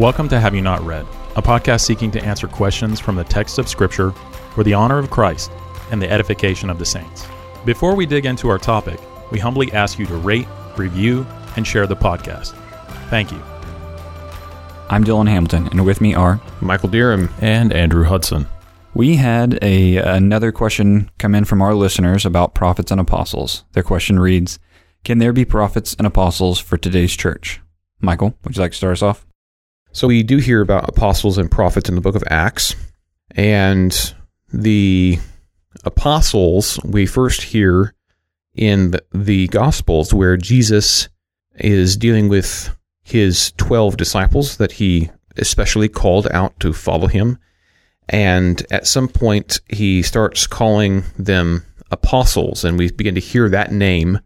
Welcome to Have You Not Read, a podcast seeking to answer questions from the text of Scripture for the honor of Christ and the edification of the saints. Before we dig into our topic, we humbly ask you to rate, review, and share the podcast. Thank you. I'm Dillon Hamilton, and with me are Michael Deerham. And Andrew Hudson. we had a another question come in from our listeners about prophets and apostles. Their question reads, "Can there be prophets and apostles for today's church?" Michael, would you like to start us off? So we do hear about apostles and prophets in the book of Acts. And the apostles we first hear in the, Gospels where Jesus is dealing with his 12 disciples that he especially called out to follow him. And at some point, he starts calling them apostles, and we begin to hear that name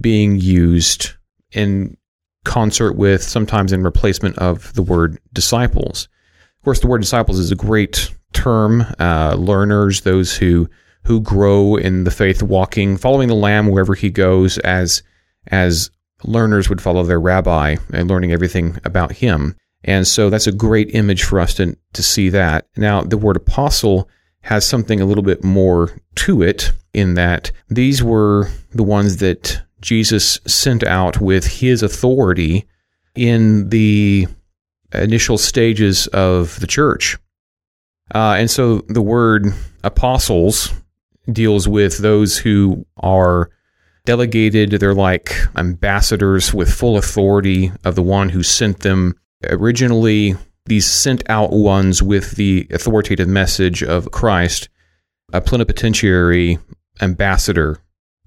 being used in concert with, sometimes in replacement of the word disciples. Of course, the word disciples is a great term. Uh, learners, those who who grow in the faith, walking, following the Lamb wherever he goes, as as learners would follow their rabbi and learning everything about him. And so that's a great image for us to to see that. Now, the word apostle has something a little bit more to it in that these were the ones that Jesus sent out with his authority in the initial stages of the church. Uh, and so the word apostles deals with those who are delegated. They're like ambassadors with full authority of the one who sent them. Originally, these sent out ones with the authoritative message of Christ, a plenipotentiary ambassador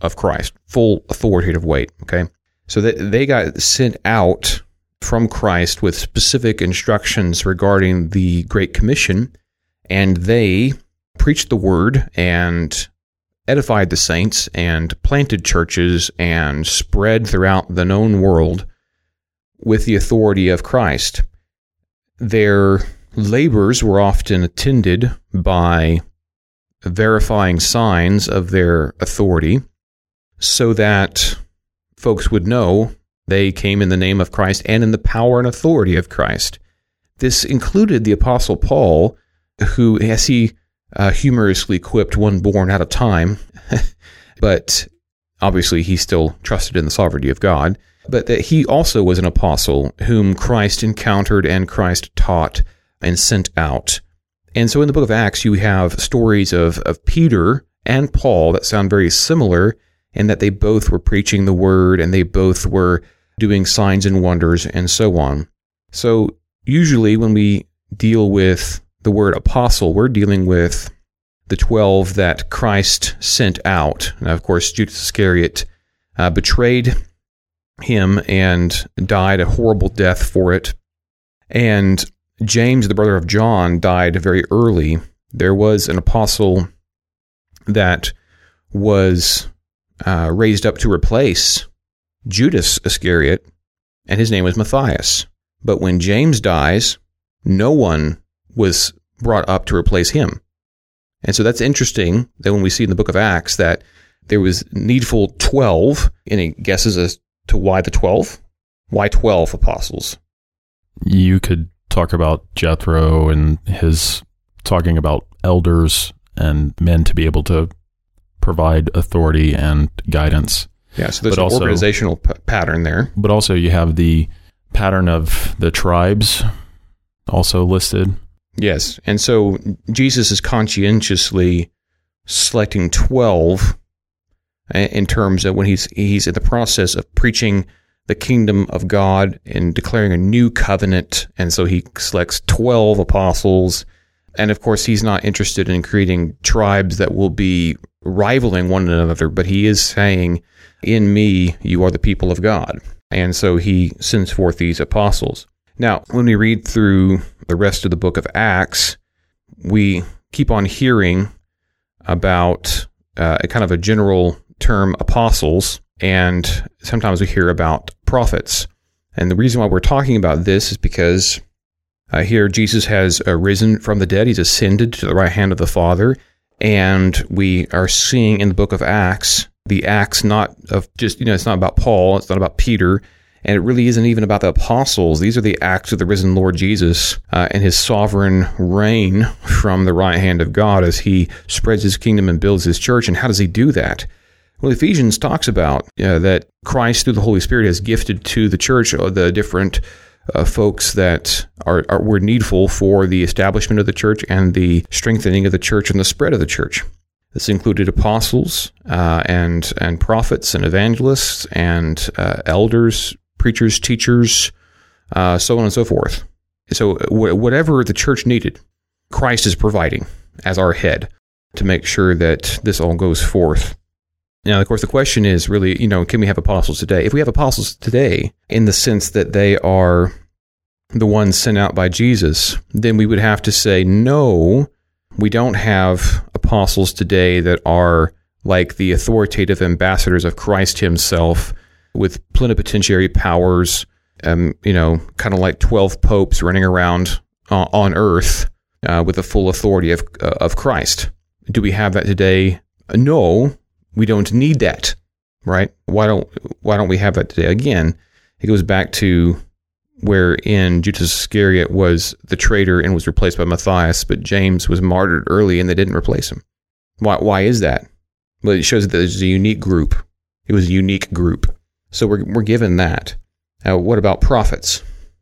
of Christ, full authoritative weight. Okay. So that they got sent out from Christ with specific instructions regarding the Great Commission, and they preached the word and edified the saints and planted churches and spread throughout the known world with the authority of Christ. Their labors were often attended by verifying signs of their authority so that folks would know they came in the name of Christ and in the power and authority of Christ. This included the Apostle Paul, who, as he uh, humorously quipped, one born out of time, but obviously he still trusted in the sovereignty of God, but that he also was an apostle whom Christ encountered and Christ taught and sent out. And so in the book of Acts, you have stories of, of Peter and Paul that sound very similar and that they both were preaching the word and they both were doing signs and wonders and so on. So, usually when we deal with the word apostle, we're dealing with the 12 that Christ sent out. Now, of course, Judas Iscariot uh, betrayed him and died a horrible death for it. And James, the brother of John, died very early. There was an apostle that was uh, raised up to replace Judas Iscariot, and his name was Matthias. But when James dies, no one was brought up to replace him. And so that's interesting that when we see in the book of Acts that there was needful 12. Any guesses as to why the 12? Why 12 apostles? You could talk about Jethro and his talking about elders and men to be able to provide authority and guidance. Yeah, so there's But an also- organizational p- pattern there. But also, you have the pattern of the tribes also listed. Yes. And so Jesus is conscientiously selecting 12 uh, in terms of when he's he's in the process of preaching the kingdom of God and declaring a new covenant and so he selects 12 apostles and of course he's not interested in creating tribes that will be rivaling one another but he is saying in me you are the people of God. And so he sends forth these apostles. Now, when we read through the rest of the book of Acts, we keep on hearing about uh, a kind of a general term apostles, and sometimes we hear about prophets. And the reason why we're talking about this is because uh, here Jesus has arisen from the dead, he's ascended to the right hand of the Father, and we are seeing in the book of Acts the acts not of just, you know, it's not about Paul, it's not about Peter, And it really isn't even about the apostles. These are the acts of the risen Lord Jesus uh, and his sovereign reign from the right hand of God as he spreads his kingdom and builds his church. And how does he do that? Well, Ephesians talks about uh, that Christ, through the Holy Spirit, has gifted to the church uh, the different uh, folks that are, are were needful for the establishment of the church and the strengthening of the church and the spread of the church. This included apostles uh, and and prophets and evangelists and uh, elders, preachers, teachers, uh, so on and so forth. So whatever the church needed, Christ is providing as our head to make sure that this all goes forth. Now, of course, the question is really, you know, can we have apostles today? If we have apostles today, in the sense that they are the ones sent out by Jesus, then we would have to say, no, we don't have apostles today that are like the authoritative ambassadors of Christ himself with plenipotentiary powers, um, you know, kind of like 12 popes running around uh, on earth uh, with the full authority of, uh, of Christ. Do we have that today? No, we don't need that, right? Why don't why don't we have that today? Again, it goes back to wherein Judas Iscariot was the traitor and was replaced by Matthias, but James was martyred early and they didn't replace him. Why why is that? Well, it shows that there's a unique group. It was a unique group. So we're we're given that. Now, what about prophets?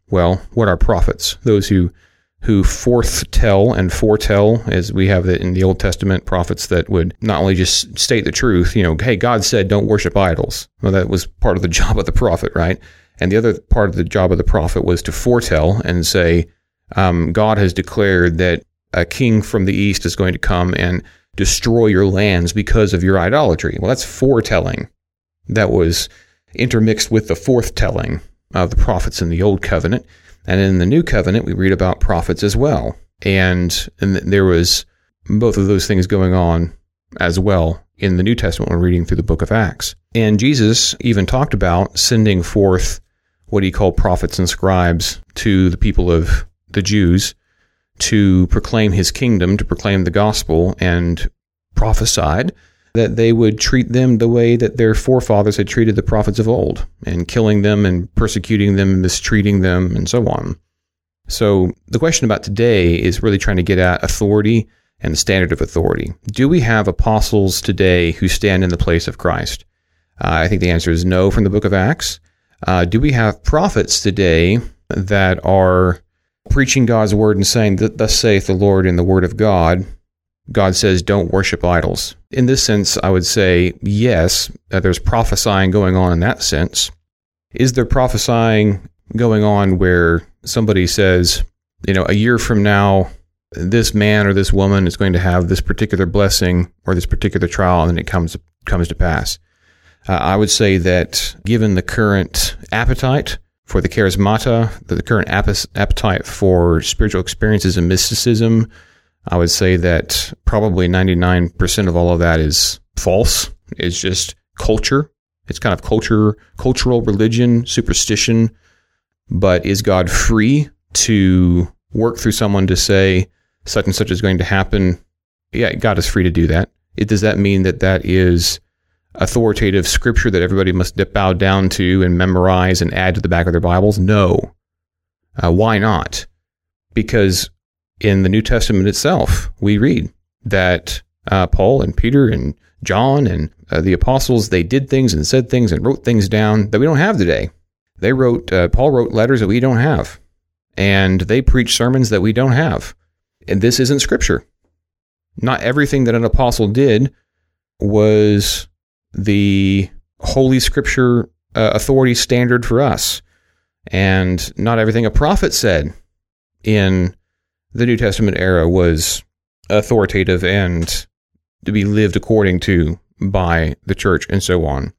Well, what are prophets? Those who who forthtell and foretell, as we have it in the Old Testament, prophets that would not only just state the truth, you know, hey, God said don't worship idols. Well, that was part of the job of the prophet, right? And the other part of the job of the prophet was to foretell and say, um, God has declared that a king from the east is going to come and destroy your lands because of your idolatry. Well, that's foretelling. That was intermixed with the forthtelling of the prophets in the Old Covenant. And in the New Covenant, we read about prophets as well. And, and there was both of those things going on as well in the New Testament when reading through the book of Acts. And Jesus even talked about sending forth what he called prophets and scribes to the people of the Jews to proclaim his kingdom, to proclaim the gospel, and prophesied that they would treat them the way that their forefathers had treated the prophets of old, and killing them and persecuting them and mistreating them and so on. So the question about today is really trying to get at authority and the standard of authority. Do we have apostles today who stand in the place of Christ? Uh, I think the answer is no from the book of Acts. Uh, do we have prophets today that are preaching God's word and saying, Thus saith the Lord in the word of God, God says, don't worship idols. In this sense, I would say yes, uh, there's prophesying going on in that sense. Is there prophesying going on where somebody says, you know, a year from now, this man or this woman is going to have this particular blessing or this particular trial, and then it comes comes to pass? Uh, I would say that given the current appetite for the charismata, the current appetite for spiritual experiences and mysticism, I would say that probably 99% of all of that is false. It's just culture. It's kind of culture, cultural religion, superstition. But is God free to work through someone to say such and such is going to happen? Yeah, God is free to do that. It, does that mean that that is authoritative scripture that everybody must bow down to and memorize and add to the back of their Bibles? No. Uh, why not? Because in the New Testament itself, we read that uh, Paul and Peter and John and uh, the apostles they did things and said things and wrote things down that we don't have today. They wrote uh, Paul wrote letters that we don't have, and they preached sermons that we don't have. And this isn't scripture. Not everything that an apostle did was the holy scripture uh, authority standard for us, and not everything a prophet said in the New Testament era was authoritative and to be lived according to by the church and so on.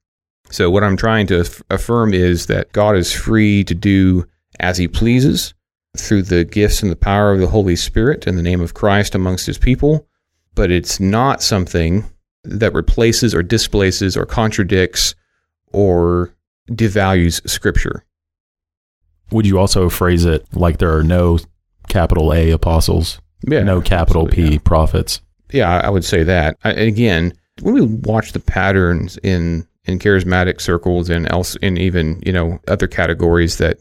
So, what I'm trying to affirm is that God is free to do as he pleases through the gifts and the power of the Holy Spirit in the name of Christ amongst his people, but it's not something that replaces or displaces or contradicts or devalues Scripture. Would you also phrase it like there are no capital A apostles, yeah, no capital P yeah. prophets. Yeah, I would say that. I, again, when we watch the patterns in in charismatic circles and else in even you know other categories that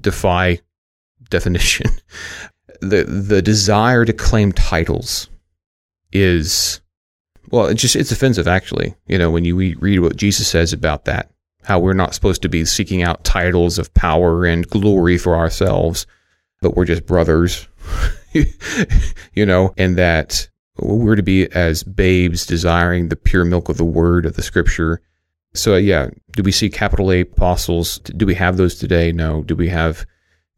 defy definition. the the desire to claim titles is well, it's just it's offensive actually. You know, when you read what Jesus says about that, how we're not supposed to be seeking out titles of power and glory for ourselves, but we're just brothers. you know, and that we're to be as babes desiring the pure milk of the word of the scripture. So yeah, do we see capital A apostles? Do we have those today? No. Do we have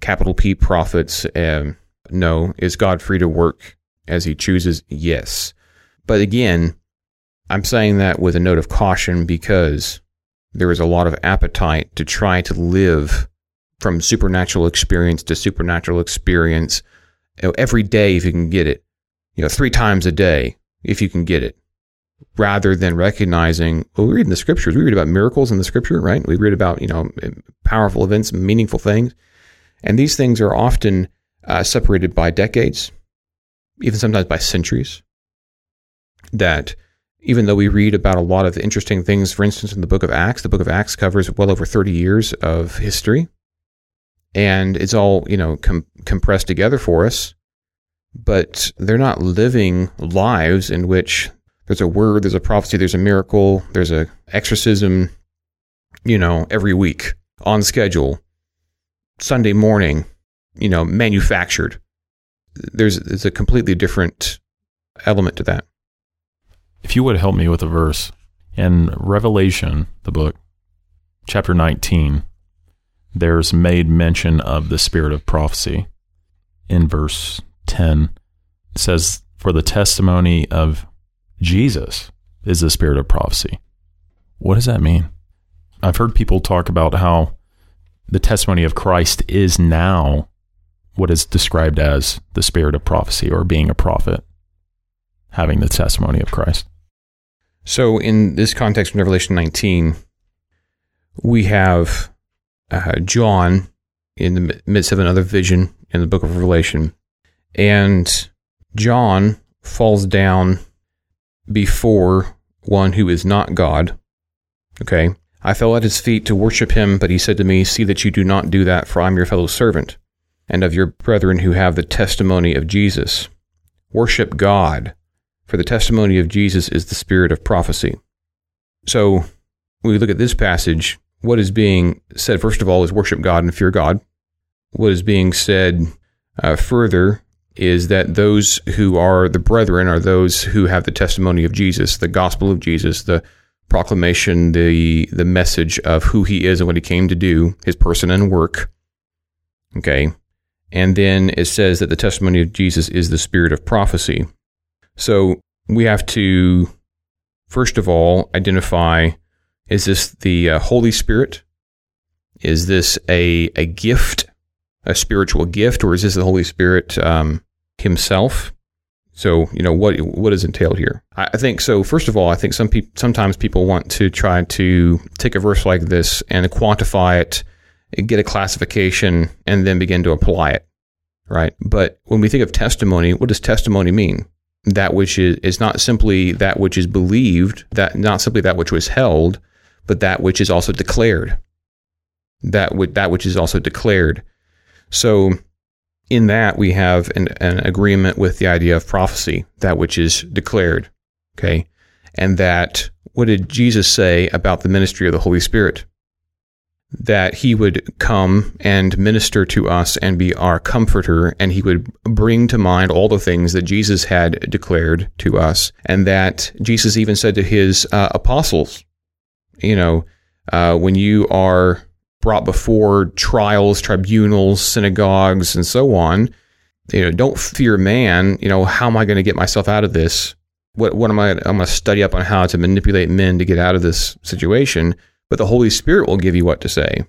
capital P prophets? Um, no. Is God free to work as he chooses? Yes. But again, I'm saying that with a note of caution because there is a lot of appetite to try to live from supernatural experience to supernatural experience you know, every day if you can get it, you know, three times a day if you can get it, rather than recognizing, well, we read in the scriptures, we read about miracles in the scripture, right? We read about, you know, powerful events, meaningful things. And these things are often uh, separated by decades, even sometimes by centuries. That even though we read about a lot of interesting things, for instance, in the book of Acts, the book of Acts covers well over 30 years of history. And it's all, you know, com- compressed together for us. But they're not living lives in which there's a word, there's a prophecy, there's a miracle, there's a exorcism, you know, every week on schedule, Sunday morning, you know, manufactured. There's, there's a completely different element to that. If you would help me with a verse in Revelation, the book, chapter 19, there's made mention of the spirit of prophecy. In verse 10, it says, For the testimony of Jesus is the spirit of prophecy. What does that mean? I've heard people talk about how the testimony of Christ is now what is described as the spirit of prophecy or being a prophet, having the testimony of Christ. So, in this context, in Revelation 19, we have uh, John in the midst of another vision in the book of Revelation. And John falls down before one who is not God. Okay. I fell at his feet to worship him, but he said to me, See that you do not do that, for I am your fellow servant and of your brethren who have the testimony of Jesus. Worship God, for the testimony of Jesus is the spirit of prophecy. So, we look at this passage, what is being said, first of all, is worship God and fear God. What is being said uh, further is that those who are the brethren are those who have the testimony of Jesus, the gospel of Jesus, the proclamation, the the message of who he is and what he came to do, his person and work. Okay. And then it says that the testimony of Jesus is the spirit of prophecy. So we have to, first of all, identify is this the uh, Holy Spirit? Is this a, a gift, a spiritual gift, or is this the Holy Spirit um, himself? So, you know, what what is entailed here? I, think so. First of all, I think some people sometimes people want to try to take a verse like this and quantify it, get a classification, and then begin to apply it. Right. But when we think of testimony, what does testimony mean? That which is, is not simply that which is believed, that not simply that which was held, but that which is also declared. That that which is also declared. So, in that we have an, an agreement with the idea of prophecy, that which is declared. Okay, and that what did Jesus say about the ministry of the Holy Spirit? That he would come and minister to us and be our comforter, and he would bring to mind all the things that Jesus had declared to us, and that Jesus even said to his uh, apostles, you know, uh, when you are brought before trials, tribunals, synagogues, and so on, you know, don't fear man. You know, how am I going to get myself out of this? What what am I? I'm going to study up on how to manipulate men to get out of this situation. But the Holy Spirit will give you what to say.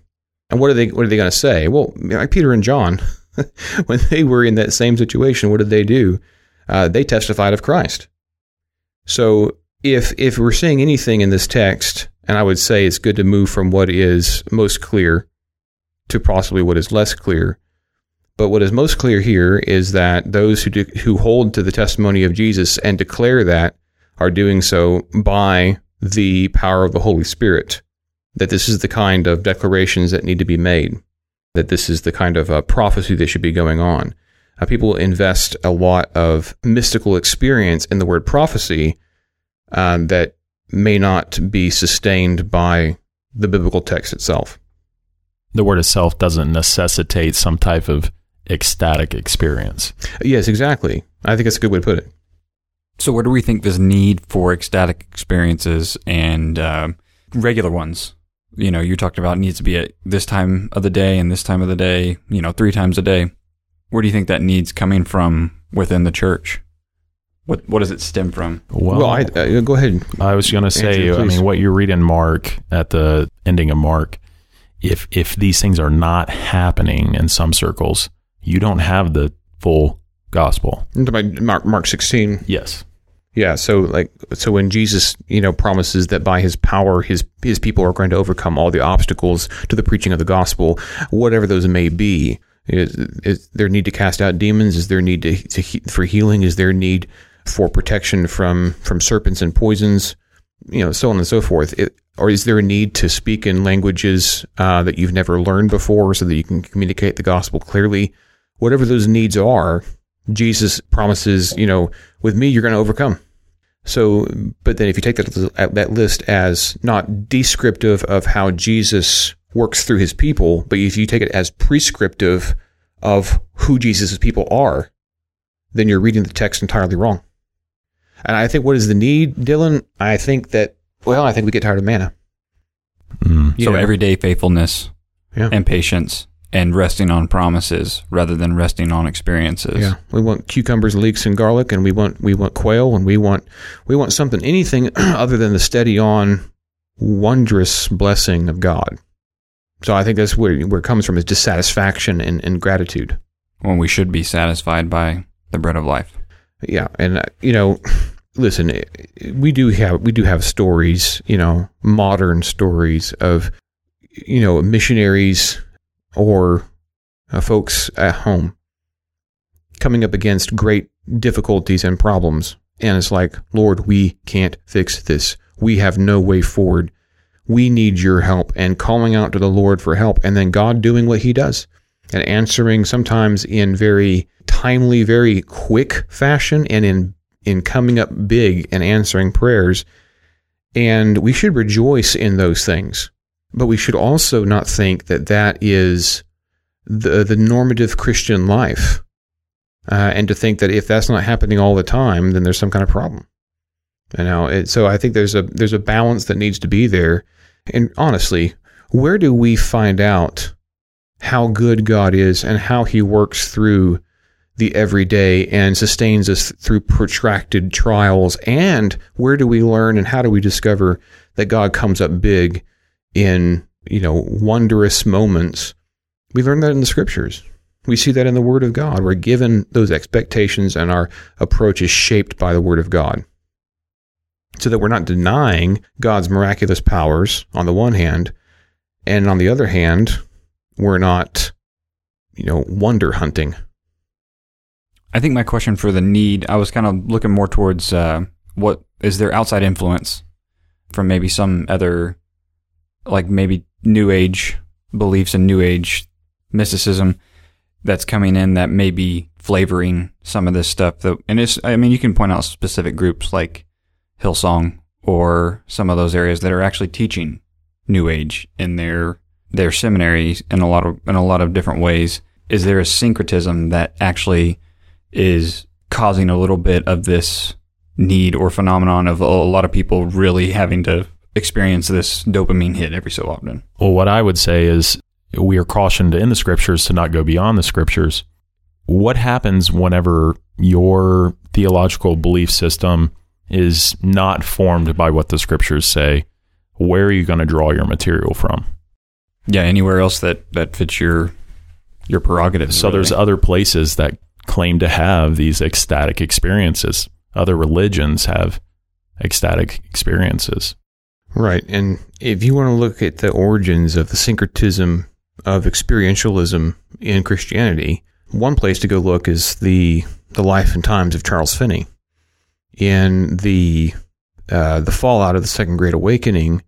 And what are they? What are they going to say? Well, like Peter and John, when they were in that same situation, what did they do? Uh, they testified of Christ. So if if we're seeing anything in this text and I would say it's good to move from what is most clear to possibly what is less clear. But what is most clear here is that those who do, who hold to the testimony of Jesus and declare that are doing so by the power of the Holy Spirit. That this is the kind of declarations that need to be made. That this is the kind of uh, prophecy that should be going on. Uh, people invest a lot of mystical experience in the word prophecy um, that may not be sustained by the biblical text itself. The word itself doesn't necessitate some type of ecstatic experience. Yes, exactly. I think that's a good way to put it. So, where do we think this need for ecstatic experiences and uh, regular ones? You know, you talked about needs to be at this time of the day and this time of the day, you know, three times a day. Where do you think that needs coming from within the church? What what does it stem from? Well, Well, I, uh, go ahead. I was going to say, Andrew, I mean, what you read in Mark at the ending of Mark, if if these things are not happening in some circles, you don't have the full gospel. I'm talking about Mark, Mark 16. Yes. Yeah, so like so when Jesus, you know, promises that by his power his his people are going to overcome all the obstacles to the preaching of the gospel, whatever those may be. Is, is there need to cast out demons? Is there need to, to he- for healing? Is there need for protection from from serpents and poisons? You know, so on and so forth. It, or is there a need to speak in languages uh, that you've never learned before, so that you can communicate the gospel clearly? Whatever those needs are, Jesus promises, you know, with me you're going to overcome. So, but then if you take that that list as not descriptive of how Jesus works through his people, but if you take it as prescriptive of who Jesus' people are, then you're reading the text entirely wrong. And I think what is the need, Dillon? I think that well, I think we get tired of manna. Mm. So know? everyday faithfulness Yeah. and patience and resting on promises rather than resting on experiences. Yeah, we want cucumbers, leeks, and garlic, and we want we want quail, and we want we want something anything other than the steady on, wondrous blessing of God. So I think that's where where it comes from is dissatisfaction and, and gratitude. When we should be satisfied by the bread of life. Yeah, and uh, you know, listen, eh, we do have we do have stories, you know, modern stories of you know missionaries or uh, folks at home coming up against great difficulties and problems, and it's like, Lord, we can't fix this. We have no way forward. We need your help, and calling out to the Lord for help, and then God doing what He does and answering sometimes in very timely, very quick fashion and in in coming up big and answering prayers. And we should rejoice in those things. But we should also not think that that is the the normative Christian life. Uh, and to think that if that's not happening all the time, then there's some kind of problem. You know, it, so I think there's a there's a balance that needs to be there. And honestly, where do we find out how good God is and how He works through the everyday and sustains us through protracted trials? And where do we learn and how do we discover that God comes up big in, you know, wondrous moments? We learn that in the scriptures. We see that in the Word of God. We're given those expectations, and our approach is shaped by the Word of God. So that we're not denying God's miraculous powers on the one hand, and on the other hand, we're not, you know, wonder hunting. I think my question for the need, I was kind of looking more towards uh, what is there outside influence from maybe some other, like maybe New Age beliefs and New Age mysticism that's coming in that may be flavoring some of this stuff. That, and it's, I mean, you can point out specific groups like Hillsong or some of those areas that are actually teaching New Age in their their seminaries in a lot of in a lot of different ways. Is there a syncretism that actually is causing a little bit of this need or phenomenon of a lot of people really having to experience this dopamine hit every so often? Well, what I would say is we are cautioned in the scriptures to not go beyond the scriptures. What happens whenever your theological belief system is not formed by what the scriptures say? Where are you going to draw your material from? Yeah, anywhere else that that fits your your prerogative. So there's other places that claim to have these ecstatic experiences. Other religions have ecstatic experiences. Right. And if you want to look at the origins of the syncretism of experientialism in Christianity, one place to go look is the the life and times of Charles Finney. In the uh, the fallout of the Second Great Awakening,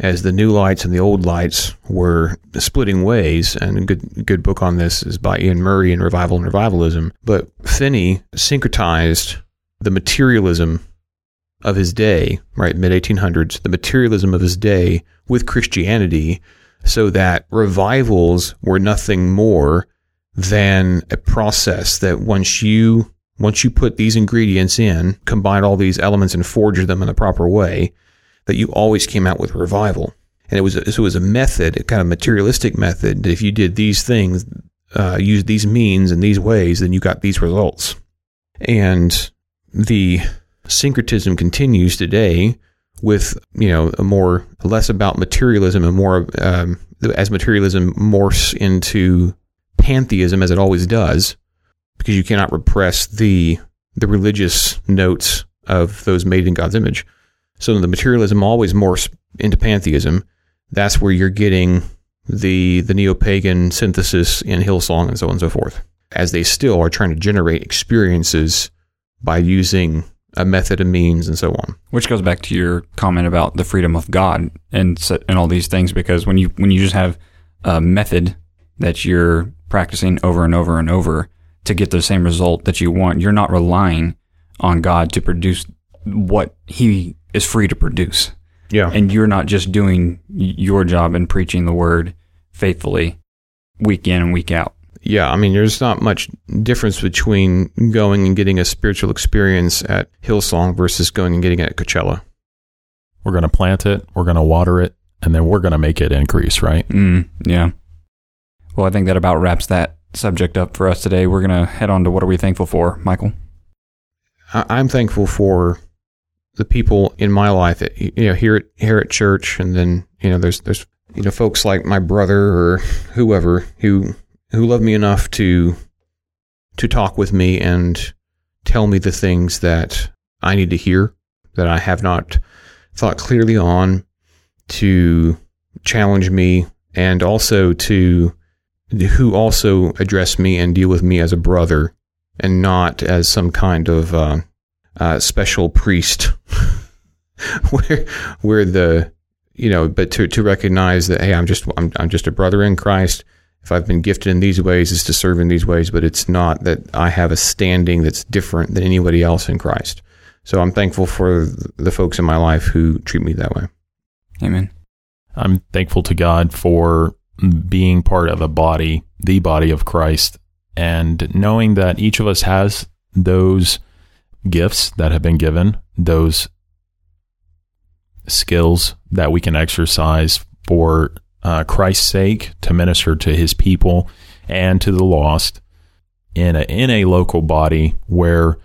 as the new lights and the old lights were splitting ways. And a good good book on this is by Iain Murray in Revival and Revivalism. But Finney syncretized the materialism of his day, right, mid 1800s, the materialism of his day with Christianity, so that revivals were nothing more than a process that once you once you put these ingredients in, combine all these elements and forge them in the proper way, that you always came out with revival. And it was a, it was a method, a kind of materialistic method. That if you did these things, uh, used these means in these ways, then you got these results. And the syncretism continues today with you know a more less about materialism and more um, as materialism morphs into pantheism as it always does because you cannot repress the the religious notes of those made in God's image. So the materialism always morphs into pantheism. That's where you're getting the the neo pagan synthesis in Hillsong and so on and so forth. As they still are trying to generate experiences by using a method, a means, and so on. Which goes back to your comment about the freedom of God and and all these things, because when you when you just have a method that you're practicing over and over and over to get the same result that you want, you're not relying on God to produce what He is free to produce. Yeah, and you're not just doing your job and preaching the word faithfully week in and week out. Yeah, I mean, there's not much difference between going and getting a spiritual experience at Hillsong versus going and getting it at Coachella. We're going to plant it, we're going to water it, and then we're going to make it increase, right? Mm, yeah. Well, I think that about wraps that subject up for us today. We're going to head on to what are we thankful for, Michael? I'm thankful for the people in my life, you know, here at here at church, and then you know, there's there's you know, folks like my brother or whoever who who love me enough to to talk with me and tell me the things that I need to hear that I have not thought clearly on to challenge me and also to who also address me and deal with me as a brother and not as some kind of uh, uh, special priest where where the you know but to, to recognize that hey I'm just I'm, I'm just a brother in Christ if I've been gifted in these ways, is to serve in these ways, but it's not that I have a standing that's different than anybody else in Christ. So I'm thankful for the folks in my life who treat me that way. Amen. I'm thankful to God for being part of a body, the body of Christ, and knowing that each of us has those gifts that have been given, those skills that we can exercise for uh, Christ's sake to minister to his people and to the lost in a, in a local body where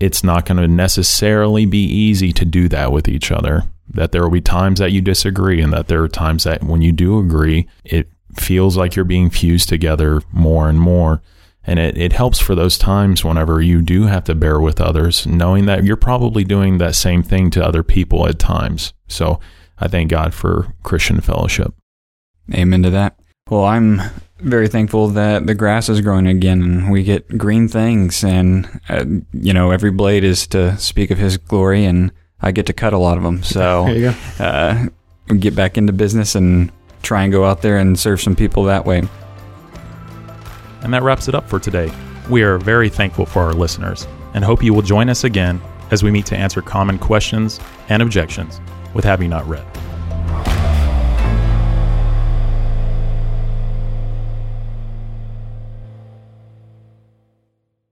it's not going to necessarily be easy to do that with each other. That there will be times that you disagree, and that there are times that when you do agree, it feels like you're being fused together more and more. And it, it helps for those times whenever you do have to bear with others, knowing that you're probably doing that same thing to other people at times. So I thank God for Christian fellowship. Amen to that. Well, I'm very thankful that the grass is growing again and we get green things. And, uh, you know, every blade is to speak of his glory, and I get to cut a lot of them. So, uh, get back into business and try and go out there and serve some people that way. And that wraps it up for today. We are very thankful for our listeners and hope you will join us again as we meet to answer common questions and objections with Have You Not Read.